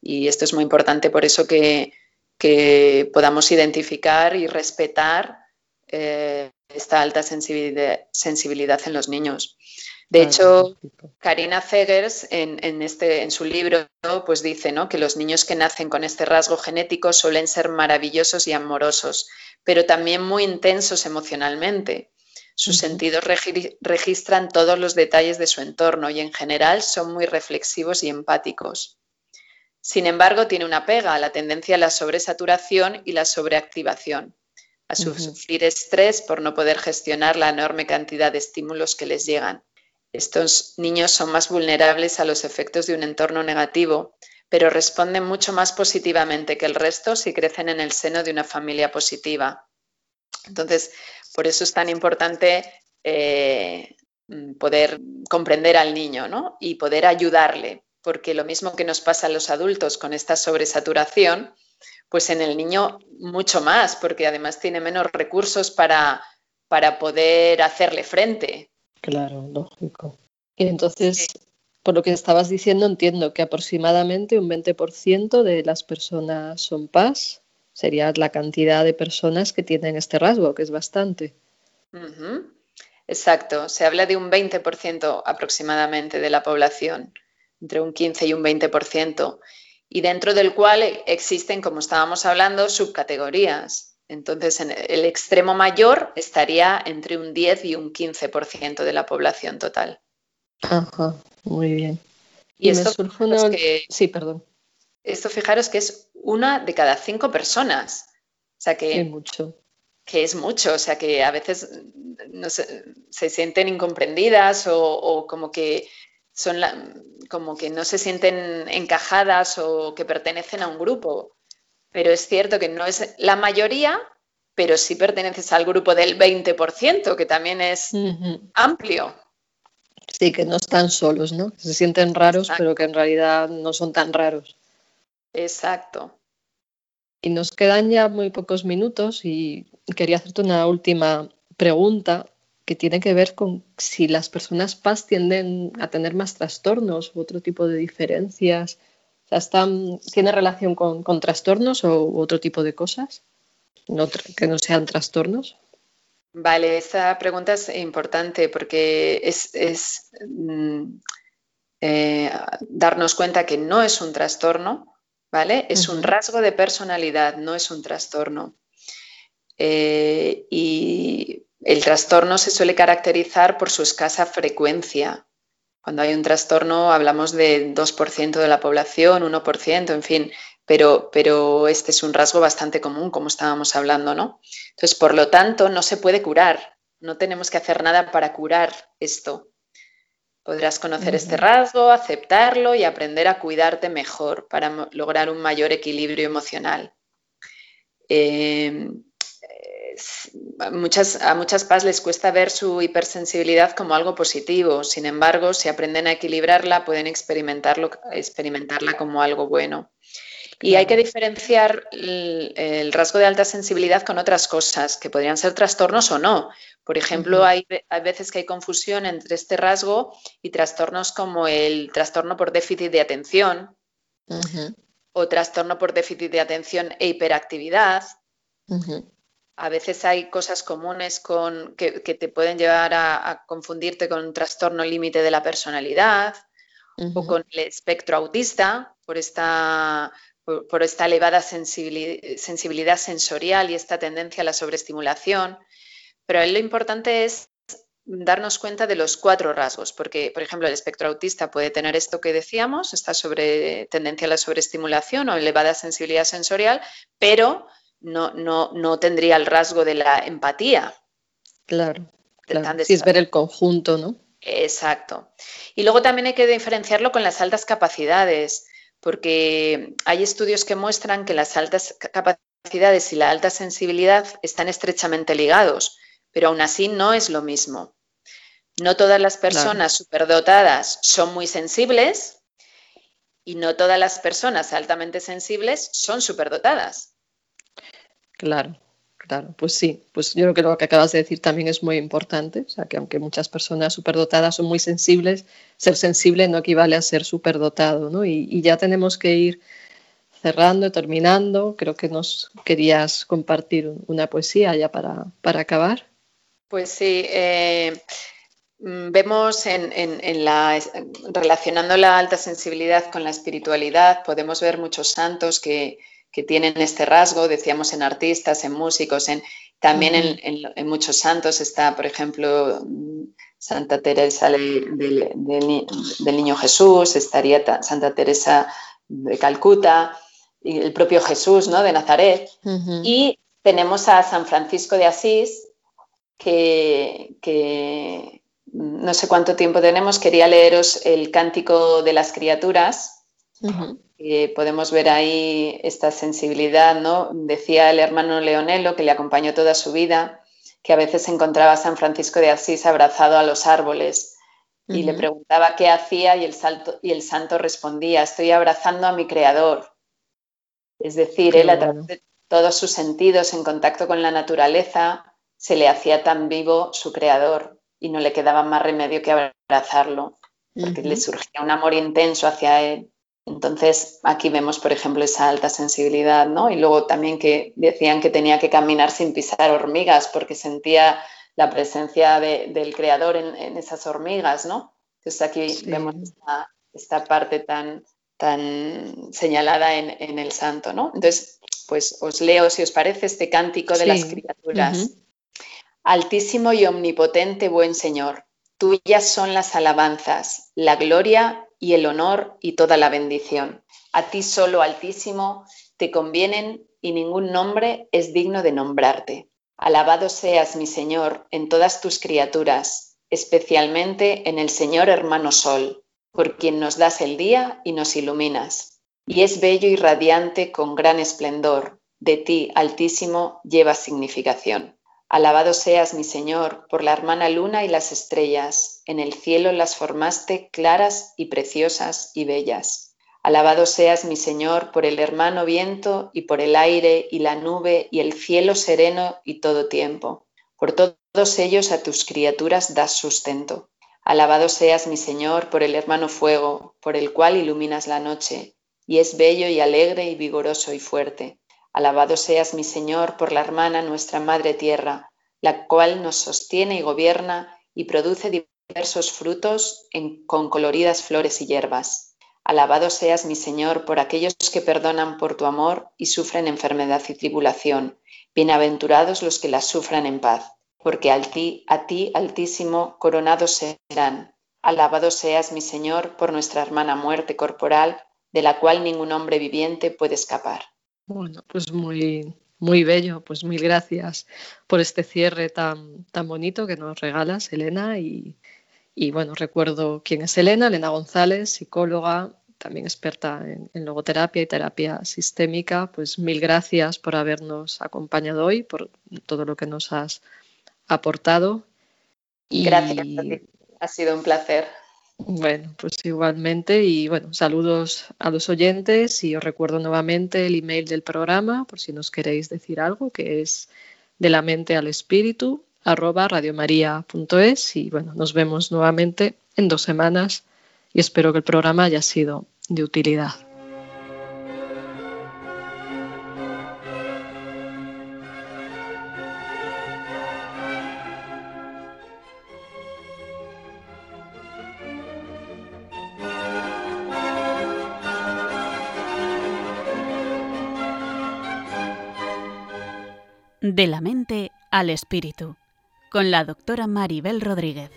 Y esto es muy importante por eso que, podamos identificar y respetar eh, esta alta sensibilidad en los niños. De hecho, Karina Zegers en, este, en su libro pues dice que los niños que nacen con este rasgo genético suelen ser maravillosos y amorosos, pero también muy intensos emocionalmente. Sus sentidos registran todos los detalles de su entorno y en general son muy reflexivos y empáticos. Sin embargo, tiene una pega, a la tendencia a la sobresaturación y la sobreactivación, a sufrir estrés por no poder gestionar la enorme cantidad de estímulos que les llegan. Estos niños son más vulnerables a los efectos de un entorno negativo, pero responden mucho más positivamente que el resto si crecen en el seno de una familia positiva. Entonces, por eso es tan importante eh, poder comprender al niño y poder ayudarle, porque lo mismo que nos pasa a los adultos con esta sobresaturación, pues en el niño mucho más, porque además tiene menos recursos para, para poder hacerle frente. Claro, lógico. Y entonces, por lo que estabas diciendo, entiendo que aproximadamente un 20% de las personas son paz, sería la cantidad de personas que tienen este rasgo, que es bastante. Exacto, se habla de un 20% aproximadamente de la población, entre un 15 y un 20%, y dentro del cual existen, como estábamos hablando, subcategorías. Entonces, en el extremo mayor estaría entre un 10 y un 15% de la población total. Ajá, muy bien. Y, esto, que, sí, perdón. Esto fijaros que es una de cada cinco personas. O sea que, mucho. que es mucho. O sea que a veces no se, sienten incomprendidas o, como que son como que no se sienten encajadas o que pertenecen a un grupo pero es cierto que no es la mayoría, pero sí perteneces al grupo del 20%, que también es amplio. Sí, que no están solos, ¿no? Se sienten raros, pero que en realidad no son tan raros. Exacto. Y nos quedan ya muy pocos minutos y quería hacerte una última pregunta que tiene que ver con si las personas PAS tienden a tener más trastornos u otro tipo de diferencias ¿Tiene relación con, trastornos o otro tipo de cosas que no sean trastornos? Vale, esa pregunta es importante porque es, mm, eh, darnos cuenta que no es un trastorno, ¿vale? Es un rasgo de personalidad, no es un trastorno. Eh, y el trastorno se suele caracterizar por su escasa frecuencia. Cuando hay un trastorno hablamos de 2% de la población, 1%, en fin, pero, pero este es un rasgo bastante común, como estábamos hablando, ¿no? Entonces, por lo tanto, no se puede curar, no tenemos que hacer nada para curar esto. Podrás conocer este rasgo, aceptarlo y aprender a cuidarte mejor para lograr un mayor equilibrio emocional. Eh, a muchas, a muchas PAS les cuesta ver su hipersensibilidad como algo positivo. Sin embargo, si aprenden a equilibrarla, pueden experimentarlo, experimentarla como algo bueno. Y hay que diferenciar el, rasgo de alta sensibilidad con otras cosas, que podrían ser trastornos o no. Por ejemplo, hay, veces que hay confusión entre este rasgo y trastornos como el trastorno por déficit de atención o trastorno por déficit de atención e hiperactividad. A veces hay cosas comunes con, que, te pueden llevar a, confundirte con un trastorno límite de la personalidad o con el espectro autista por esta por, esta elevada sensibilidad sensorial y esta tendencia a la sobreestimulación. Pero lo importante es darnos cuenta de los cuatro rasgos, porque, por ejemplo, el espectro autista puede tener esto que decíamos, esta sobre, tendencia a la sobreestimulación o elevada sensibilidad sensorial, pero no, no, no tendría el rasgo de la empatía. Claro, claro. es ver el conjunto, ¿no? Exacto. Y luego también hay que diferenciarlo con las altas capacidades porque hay estudios que muestran que las altas capacidades y la alta sensibilidad están estrechamente ligados, pero aún así no es lo mismo. No todas las personas superdotadas son muy sensibles y no todas las personas altamente sensibles son superdotadas. Claro. Claro, pues sí, pues yo creo que lo que acabas de decir también es muy importante, o sea, que aunque muchas personas superdotadas son muy sensibles, ser sensible no equivale a ser superdotado, ¿no? Y, ya tenemos que ir cerrando, terminando, creo que nos querías compartir una poesía ya para, para acabar. Pues sí, eh, mm, vemos en, en, la, relacionando la alta sensibilidad con la espiritualidad, podemos ver muchos santos que que tienen este rasgo, decíamos en artistas, en músicos, en, también en, muchos santos está, por ejemplo, Santa Teresa del, Niño Jesús, estaría Santa Teresa de Calcuta, y el propio Jesús ¿no? de Nazaret. Y tenemos a San Francisco de Asís, que, no sé cuánto tiempo tenemos, quería leeros el Cántico de las Criaturas. Eh, podemos ver ahí esta sensibilidad, ¿no? Decía el hermano Leonelo, que le acompañó toda su vida, que a veces encontraba a San Francisco de Asís abrazado a los árboles y le preguntaba qué hacía y el, y el santo respondía, estoy abrazando a mi creador. Es decir, él a través de todos sus sentidos en contacto con la naturaleza, se le hacía tan vivo su creador y no le quedaba más remedio que abrazarlo, porque le surgía un amor intenso hacia él. Entonces, aquí vemos, por ejemplo, esa alta sensibilidad, ¿no? Y luego también que decían que tenía que caminar sin pisar hormigas porque sentía la presencia del creador en, esas hormigas, ¿no? Entonces aquí vemos esta, parte tan, tan señalada en, el santo, ¿no? Entonces, pues os leo, si os parece, este cántico de las criaturas. Altísimo y omnipotente buen Señor, tuyas son las alabanzas, la gloria y el honor y toda la bendición. A ti solo, Altísimo, te convienen y ningún nombre es digno de nombrarte. Alabado seas, mi Señor, en todas tus criaturas, especialmente en el Señor hermano Sol, por quien nos das el día y nos iluminas. Y es bello y radiante con gran esplendor. De ti, Altísimo, lleva significación. Alabado seas, mi Señor, por la hermana luna y las estrellas. En el cielo las formaste claras y preciosas y bellas. Alabado seas, mi Señor, por el hermano viento y por el aire y la nube y el cielo sereno y todo tiempo. Por todos ellos a tus criaturas das sustento. Alabado seas, mi Señor, por el hermano fuego, por el cual iluminas la noche. y es bello y alegre y vigoroso y fuerte. Alabado seas, mi Señor, por la hermana nuestra Madre Tierra, la cual nos sostiene y gobierna y produce diversos frutos con coloridas flores y hierbas. Alabado seas, mi Señor, por aquellos que perdonan por tu amor y sufren enfermedad y tribulación. Bienaventurados los que las sufran en paz, porque a ti, a ti Altísimo, coronados serán. Alabado seas, mi Señor, por nuestra hermana muerte corporal, de la cual ningún hombre viviente puede escapar. Bueno, pues muy, muy bello, pues mil gracias por este cierre tan, tan bonito que nos regalas, Elena. Y, y bueno, recuerdo quién es Elena, Elena González, psicóloga, también experta en, en, logoterapia y terapia sistémica. Pues mil gracias por habernos acompañado hoy, por todo lo que nos has aportado. Y... Gracias a ti, ha sido un placer. Bueno, pues igualmente y bueno, saludos a los oyentes y os recuerdo nuevamente el email del programa por si nos queréis decir algo, que es de la mente al espíritu arroba radiomaria.es y bueno, nos vemos nuevamente en dos semanas y espero que el programa haya sido de utilidad. De la mente al espíritu, con la doctora Maribel Rodríguez.